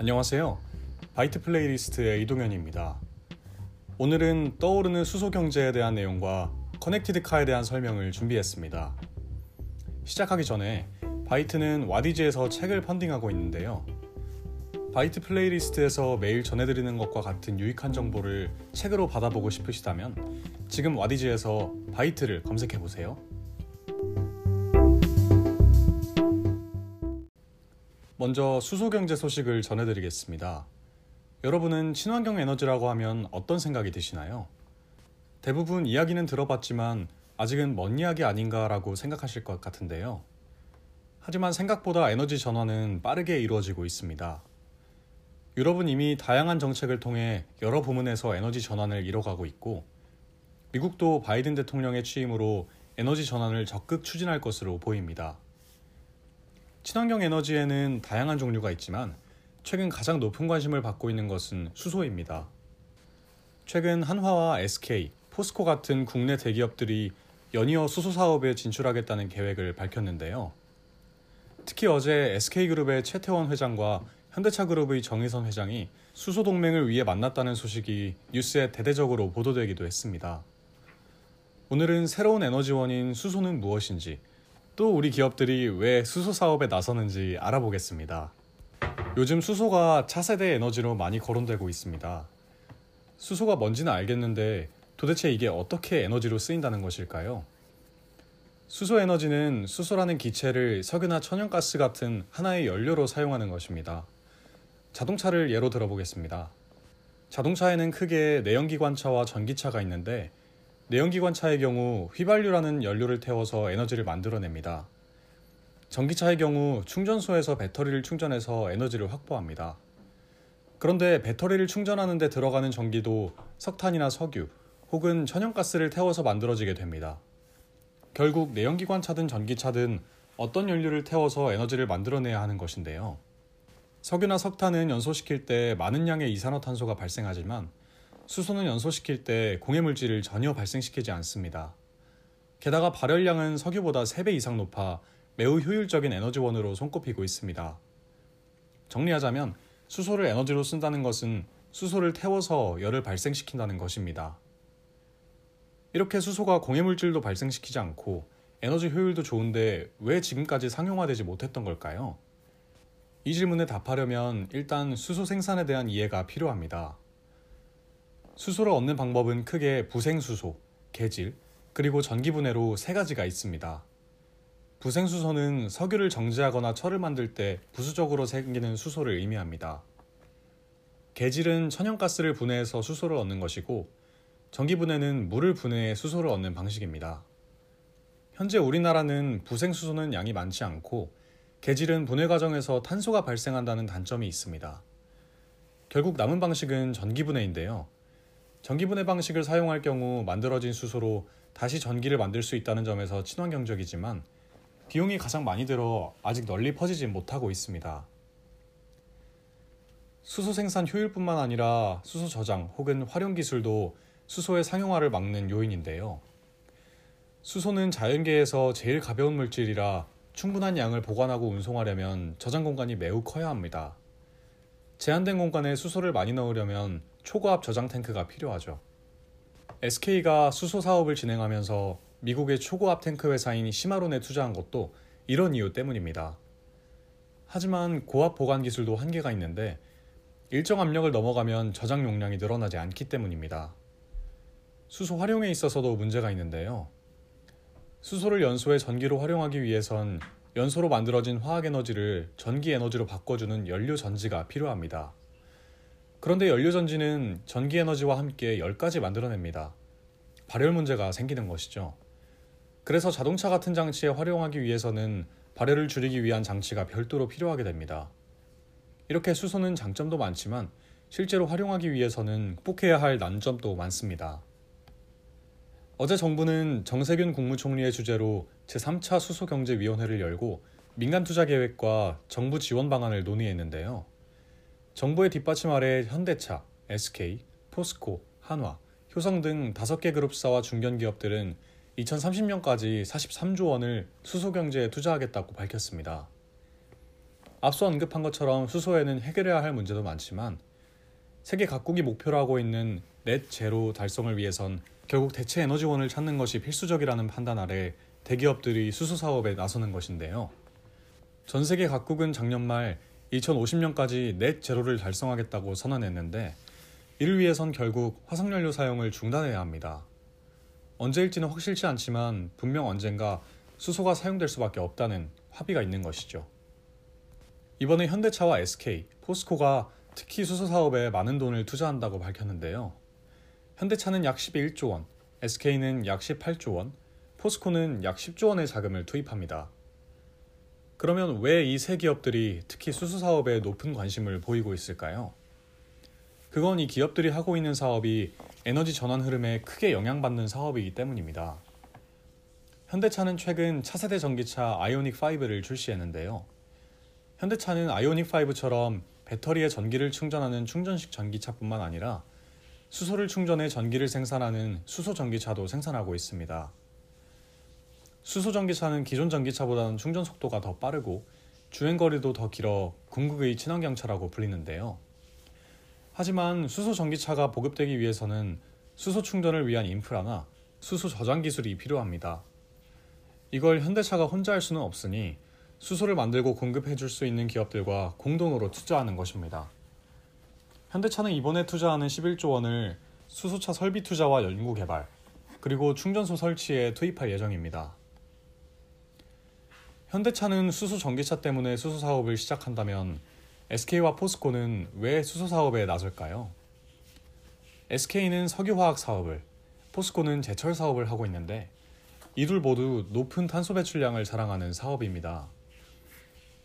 안녕하세요. 바이트 플레이리스트의 이동현입니다. 오늘은 떠오르는 수소 경제에 대한 내용과 connected car에 대한 설명을 준비했습니다. 시작하기 전에 바이트는 와디즈에서 책을 펀딩하고 있는데요. 바이트 플레이리스트에서 매일 전해드리는 것과 같은 유익한 정보를 책으로 받아보고 싶으시다면 지금 와디즈에서 바이트를 검색해보세요. 먼저 수소 경제 소식을 전해드리겠습니다. 여러분은 친환경 에너지라고 하면 어떤 생각이 드시나요? 대부분 이야기는 들어봤지만 아직은 먼 이야기 아닌가라고 생각하실 것 같은데요. 하지만 생각보다 에너지 전환은 빠르게 이루어지고 있습니다. 유럽은 이미 다양한 정책을 통해 여러 부문에서 에너지 전환을 이뤄가고 있고, 미국도 바이든 대통령의 취임으로 에너지 전환을 적극 추진할 것으로 보입니다. 친환경 에너지에는 다양한 종류가 있지만 최근 가장 높은 관심을 받고 있는 것은 수소입니다. 최근 한화와 SK, 포스코 같은 국내 대기업들이 연이어 수소 사업에 진출하겠다는 계획을 밝혔는데요. 특히 어제 SK그룹의 최태원 회장과 현대차그룹의 정의선 회장이 수소 동맹을 위해 만났다는 소식이 뉴스에 대대적으로 보도되기도 했습니다. 오늘은 새로운 에너지원인 수소는 무엇인지, 또 우리 기업들이 왜 수소 사업에 나서는지 알아보겠습니다. 요즘 수소가 차세대 에너지로 많이 거론되고 있습니다. 수소가 뭔지는 알겠는데 도대체 이게 어떻게 에너지로 쓰인다는 것일까요? 수소 에너지는 수소라는 기체를 석유나 천연가스 같은 하나의 연료로 사용하는 것입니다. 자동차를 예로 들어보겠습니다. 자동차에는 크게 내연기관차와 전기차가 있는데 내연기관차의 경우 휘발유라는 연료를 태워서 에너지를 만들어냅니다. 전기차의 경우 충전소에서 배터리를 충전해서 에너지를 확보합니다. 그런데 배터리를 충전하는 데 들어가는 전기도 석탄이나 석유 혹은 천연가스를 태워서 만들어지게 됩니다. 결국 내연기관차든 전기차든 어떤 연료를 태워서 에너지를 만들어내야 하는 것인데요. 석유나 석탄은 연소시킬 때 많은 양의 이산화탄소가 발생하지만 수소는 연소시킬 때 공해 물질을 전혀 발생시키지 않습니다. 게다가 발열량은 석유보다 3배 이상 높아 매우 효율적인 에너지원으로 손꼽히고 있습니다. 정리하자면 수소를 에너지로 쓴다는 것은 수소를 태워서 열을 발생시킨다는 것입니다. 이렇게 수소가 공해 물질도 발생시키지 않고 에너지 효율도 좋은데 왜 지금까지 상용화되지 못했던 걸까요? 이 질문에 답하려면 일단 수소 생산에 대한 이해가 필요합니다. 수소를 얻는 방법은 크게 부생수소, 개질, 그리고 전기분해로 세 가지가 있습니다. 부생수소는 석유를 정제하거나 철을 만들 때 부수적으로 생기는 수소를 의미합니다. 개질은 천연가스를 분해해서 수소를 얻는 것이고, 전기분해는 물을 분해해 수소를 얻는 방식입니다. 현재 우리나라는 부생수소는 양이 많지 않고, 개질은 분해 과정에서 탄소가 발생한다는 단점이 있습니다. 결국 남은 방식은 전기분해인데요. 전기분해 방식을 사용할 경우 만들어진 수소로 다시 전기를 만들 수 있다는 점에서 친환경적이지만 비용이 가장 많이 들어 아직 널리 퍼지지 못하고 있습니다. 수소 생산 효율뿐만 아니라 수소 저장 혹은 활용 기술도 수소의 상용화를 막는 요인인데요. 수소는 자연계에서 제일 가벼운 물질이라 충분한 양을 보관하고 운송하려면 저장 공간이 매우 커야 합니다. 제한된 공간에 수소를 많이 넣으려면 초고압 저장 탱크가 필요하죠. SK가 수소 사업을 진행하면서 미국의 초고압 탱크 회사인 시마론에 투자한 것도 이런 이유 때문입니다. 하지만 고압 보관 기술도 한계가 있는데 일정 압력을 넘어가면 저장 용량이 늘어나지 않기 때문입니다. 수소 활용에 있어서도 문제가 있는데요. 수소를 연소해 전기로 활용하기 위해선 연소로 만들어진 화학 에너지를 전기 에너지로 바꿔주는 연료 전지가 필요합니다. 그런데 연료 전지는 전기 에너지와 함께 열까지 만들어냅니다. 발열 문제가 생기는 것이죠. 그래서 자동차 같은 장치에 활용하기 위해서는 발열을 줄이기 위한 장치가 별도로 필요하게 됩니다. 이렇게 수소는 장점도 많지만 실제로 활용하기 위해서는 극복해야 할 난점도 많습니다. 어제 정부는 정세균 국무총리의 주재로 제3차 수소경제위원회를 열고 민간 투자 계획과 정부 지원 방안을 논의했는데요. 정부의 뒷받침 아래 현대차, SK, 포스코, 한화, 효성 등 5개 그룹사와 중견기업들은 2030년까지 43조 원을 수소경제에 투자하겠다고 밝혔습니다. 앞서 언급한 것처럼 수소에는 해결해야 할 문제도 많지만 세계 각국이 목표로 하고 있는 넷 제로 달성을 위해선 결국 대체 에너지원을 찾는 것이 필수적이라는 판단 아래 대기업들이 수소 사업에 나서는 것인데요. 전 세계 각국은 작년 말 2050년까지 넷 제로를 달성하겠다고 선언했는데 이를 위해선 결국 화석연료 사용을 중단해야 합니다. 언제일지는 확실치 않지만 분명 언젠가 수소가 사용될 수밖에 없다는 합의가 있는 것이죠. 이번에 현대차와 SK, 포스코가 특히 수소 사업에 많은 돈을 투자한다고 밝혔는데요. 현대차는 약 11조 원, SK는 약 18조 원, 포스코는 약 10조 원의 자금을 투입합니다. 그러면 왜 이 세 기업들이 특히 수소 사업에 높은 관심을 보이고 있을까요? 그건 이 기업들이 하고 있는 사업이 에너지 전환 흐름에 크게 영향받는 사업이기 때문입니다. 현대차는 최근 차세대 전기차 아이오닉 5를 출시했는데요. 현대차는 아이오닉 5처럼 배터리에 전기를 충전하는 충전식 전기차뿐만 아니라 수소를 충전해 전기를 생산하는 수소 전기차도 생산하고 있습니다. 수소 전기차는 기존 전기차보다는 충전 속도가 더 빠르고 주행 거리도 더 길어 궁극의 친환경차라고 불리는데요. 하지만 수소 전기차가 보급되기 위해서는 수소 충전을 위한 인프라나 수소 저장 기술이 필요합니다. 이걸 현대차가 혼자 할 수는 없으니 수소를 만들고 공급해 줄 수 있는 기업들과 공동으로 투자하는 것입니다. 현대차는 이번에 투자하는 11조 원을 수소차 설비 투자와 연구 개발, 그리고 충전소 설치에 투입할 예정입니다. 현대차는 수소 전기차 때문에 수소 사업을 시작한다면 SK와 포스코는 왜 수소 사업에 나설까요? SK는 석유화학 사업을, 포스코는 제철 사업을 하고 있는데 이둘 모두 높은 탄소 배출량을 자랑하는 사업입니다.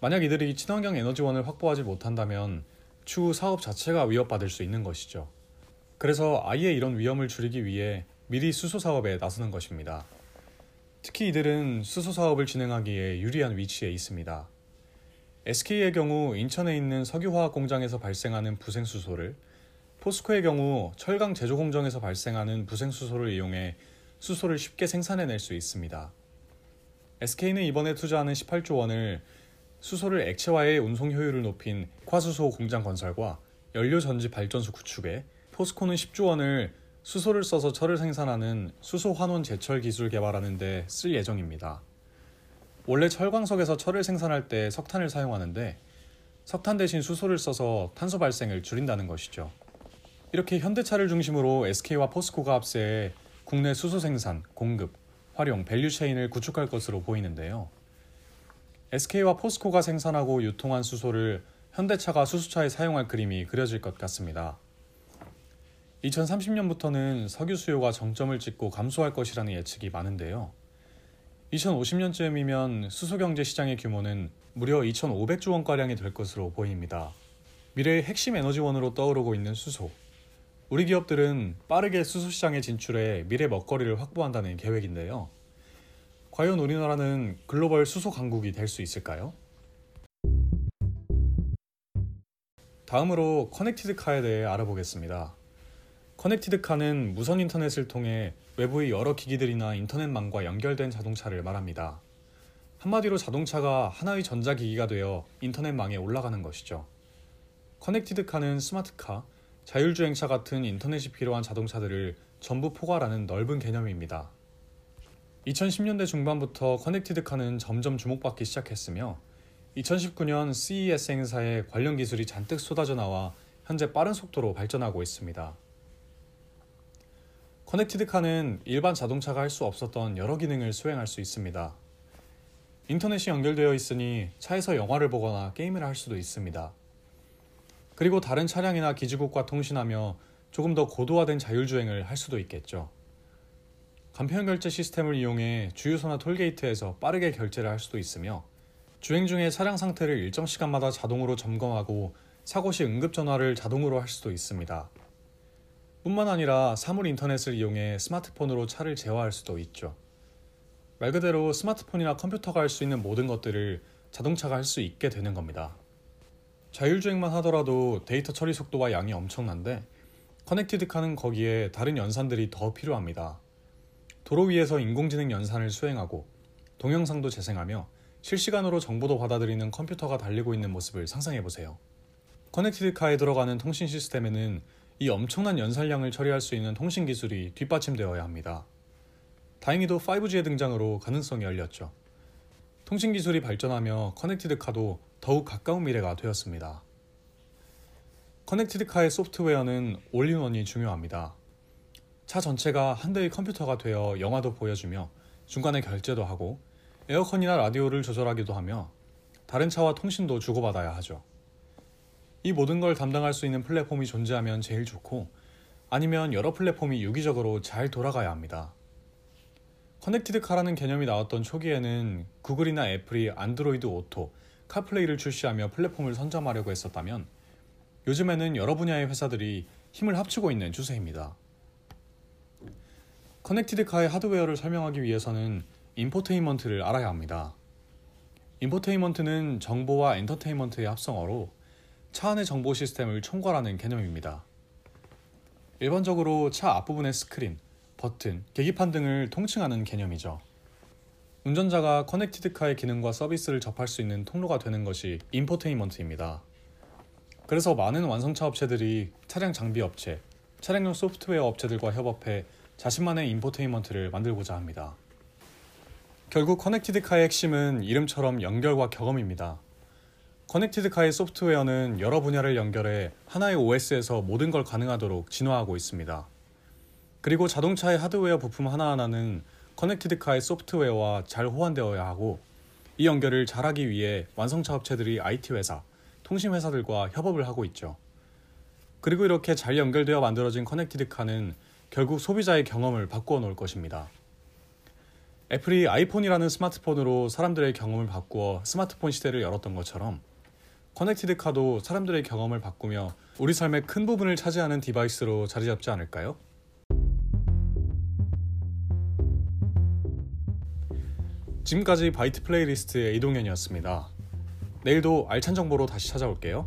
만약 이들이 친환경 에너지원을 확보하지 못한다면 추후 사업 자체가 위협받을 수 있는 것이죠. 그래서 아예 이런 위험을 줄이기 위해 미리 수소 사업에 나서는 것입니다. 특히 이들은 수소 사업을 진행하기에 유리한 위치에 있습니다. SK의 경우 인천에 있는 석유화학 공장에서 발생하는 부생수소를 포스코의 경우 철강 제조 공정에서 발생하는 부생수소를 이용해 수소를 쉽게 생산해낼 수 있습니다. SK는 이번에 투자하는 18조 원을 수소를 액체화해 운송 효율을 높인 과수소 공장 건설과 연료 전지 발전소 구축에 포스코는 10조 원을 수소를 써서 철을 생산하는 수소 환원 제철 기술 개발하는 데 쓸 예정입니다. 원래 철광석에서 철을 생산할 때 석탄을 사용하는데 석탄 대신 수소를 써서 탄소 발생을 줄인다는 것이죠. 이렇게 현대차를 중심으로 SK와 포스코가 합세해 국내 수소 생산, 공급, 활용, value chain을 구축할 것으로 보이는데요. SK와 포스코가 생산하고 유통한 수소를 현대차가 수소차에 사용할 그림이 그려질 것 같습니다. 2030년부터는 석유 수요가 정점을 찍고 감소할 것이라는 예측이 많은데요. 2050년쯤이면 수소 경제 시장의 규모는 무려 2,500조 원가량이 될 것으로 보입니다. 미래의 핵심 에너지원으로 떠오르고 있는 수소. 우리 기업들은 빠르게 수소 시장에 진출해 미래 먹거리를 확보한다는 계획인데요. 과연 우리나라는 글로벌 수소 강국이 될 수 있을까요? 다음으로 connected car에 대해 알아보겠습니다. connected car는 무선 인터넷을 통해 외부의 여러 기기들이나 인터넷망과 연결된 자동차를 말합니다. 한마디로 자동차가 하나의 전자기기가 되어 인터넷망에 올라가는 것이죠. connected car는 스마트카, 자율주행차 같은 인터넷이 필요한 자동차들을 전부 포괄하는 넓은 개념입니다. 2010년대 중반부터 connected car는 점점 주목받기 시작했으며 2019년 CES 행사에 관련 기술이 잔뜩 쏟아져 나와 현재 빠른 속도로 발전하고 있습니다. connected car는 일반 자동차가 할 수 없었던 여러 기능을 수행할 수 있습니다. 인터넷이 연결되어 있으니 차에서 영화를 보거나 게임을 할 수도 있습니다. 그리고 다른 차량이나 기지국과 통신하며 조금 더 고도화된 자율주행을 할 수도 있겠죠. 간편 결제 시스템을 이용해 주유소나 톨게이트에서 빠르게 결제를 할 수도 있으며 주행 중에 차량 상태를 일정 시간마다 자동으로 점검하고 사고 시 응급 전화를 자동으로 할 수도 있습니다. 뿐만 아니라 사물 인터넷을 이용해 스마트폰으로 차를 제어할 수도 있죠. 말 그대로 스마트폰이나 컴퓨터가 할 수 있는 모든 것들을 자동차가 할 수 있게 되는 겁니다. 자율주행만 하더라도 데이터 처리 속도와 양이 엄청난데 connected car는 거기에 다른 연산들이 더 필요합니다. 도로 위에서 인공지능 연산을 수행하고 동영상도 재생하며 실시간으로 정보도 받아들이는 컴퓨터가 달리고 있는 모습을 상상해 보세요. connected car에 들어가는 통신 시스템에는 이 엄청난 연산량을 처리할 수 있는 통신 기술이 뒷받침되어야 합니다. 다행히도 5G의 등장으로 가능성이 열렸죠. 통신 기술이 발전하며 connected car도 더욱 가까운 미래가 되었습니다. connected car의 소프트웨어는 all-in-one이 중요합니다. 차 전체가 한 대의 컴퓨터가 되어 영화도 보여주며 중간에 결제도 하고 에어컨이나 라디오를 조절하기도 하며 다른 차와 통신도 주고받아야 하죠. 이 모든 걸 담당할 수 있는 플랫폼이 존재하면 제일 좋고 아니면 여러 플랫폼이 유기적으로 잘 돌아가야 합니다. connected car라는 개념이 나왔던 초기에는 구글이나 애플이 안드로이드 오토, 카플레이를 출시하며 플랫폼을 선점하려고 했었다면 요즘에는 여러 분야의 회사들이 힘을 합치고 있는 추세입니다. connected car의 하드웨어를 설명하기 위해서는 infotainment를 알아야 합니다. infotainment는 정보와 엔터테인먼트의 합성어로 차 안의 정보 시스템을 총괄하는 개념입니다. 일반적으로 차 앞부분의 스크린, 버튼, 계기판 등을 통칭하는 개념이죠. 운전자가 connected car의 기능과 서비스를 접할 수 있는 통로가 되는 것이 infotainment입니다. 그래서 많은 완성차 업체들이 차량 장비 업체, 차량용 소프트웨어 업체들과 협업해 자신만의 infotainment를 만들고자 합니다. 결국 connected car의 핵심은 이름처럼 연결과 경험입니다. connected car의 소프트웨어는 여러 분야를 연결해 하나의 OS에서 모든 걸 가능하도록 진화하고 있습니다. 그리고 자동차의 하드웨어 부품 하나하나는 connected car의 소프트웨어와 잘 호환되어야 하고 이 연결을 잘하기 위해 완성차 업체들이 IT 회사, 통신 회사들과 협업을 하고 있죠. 그리고 이렇게 잘 연결되어 만들어진 connected car는 결국 소비자의 경험을 바꾸어 놓을 것입니다. 애플이 아이폰이라는 스마트폰으로 사람들의 경험을 바꾸어 스마트폰 시대를 열었던 것처럼 connected car도 사람들의 경험을 바꾸며 우리 삶의 큰 부분을 차지하는 디바이스로 자리 잡지 않을까요? 지금까지 바이트 플레이리스트의 이동현이었습니다. 내일도 알찬 정보로 다시 찾아올게요.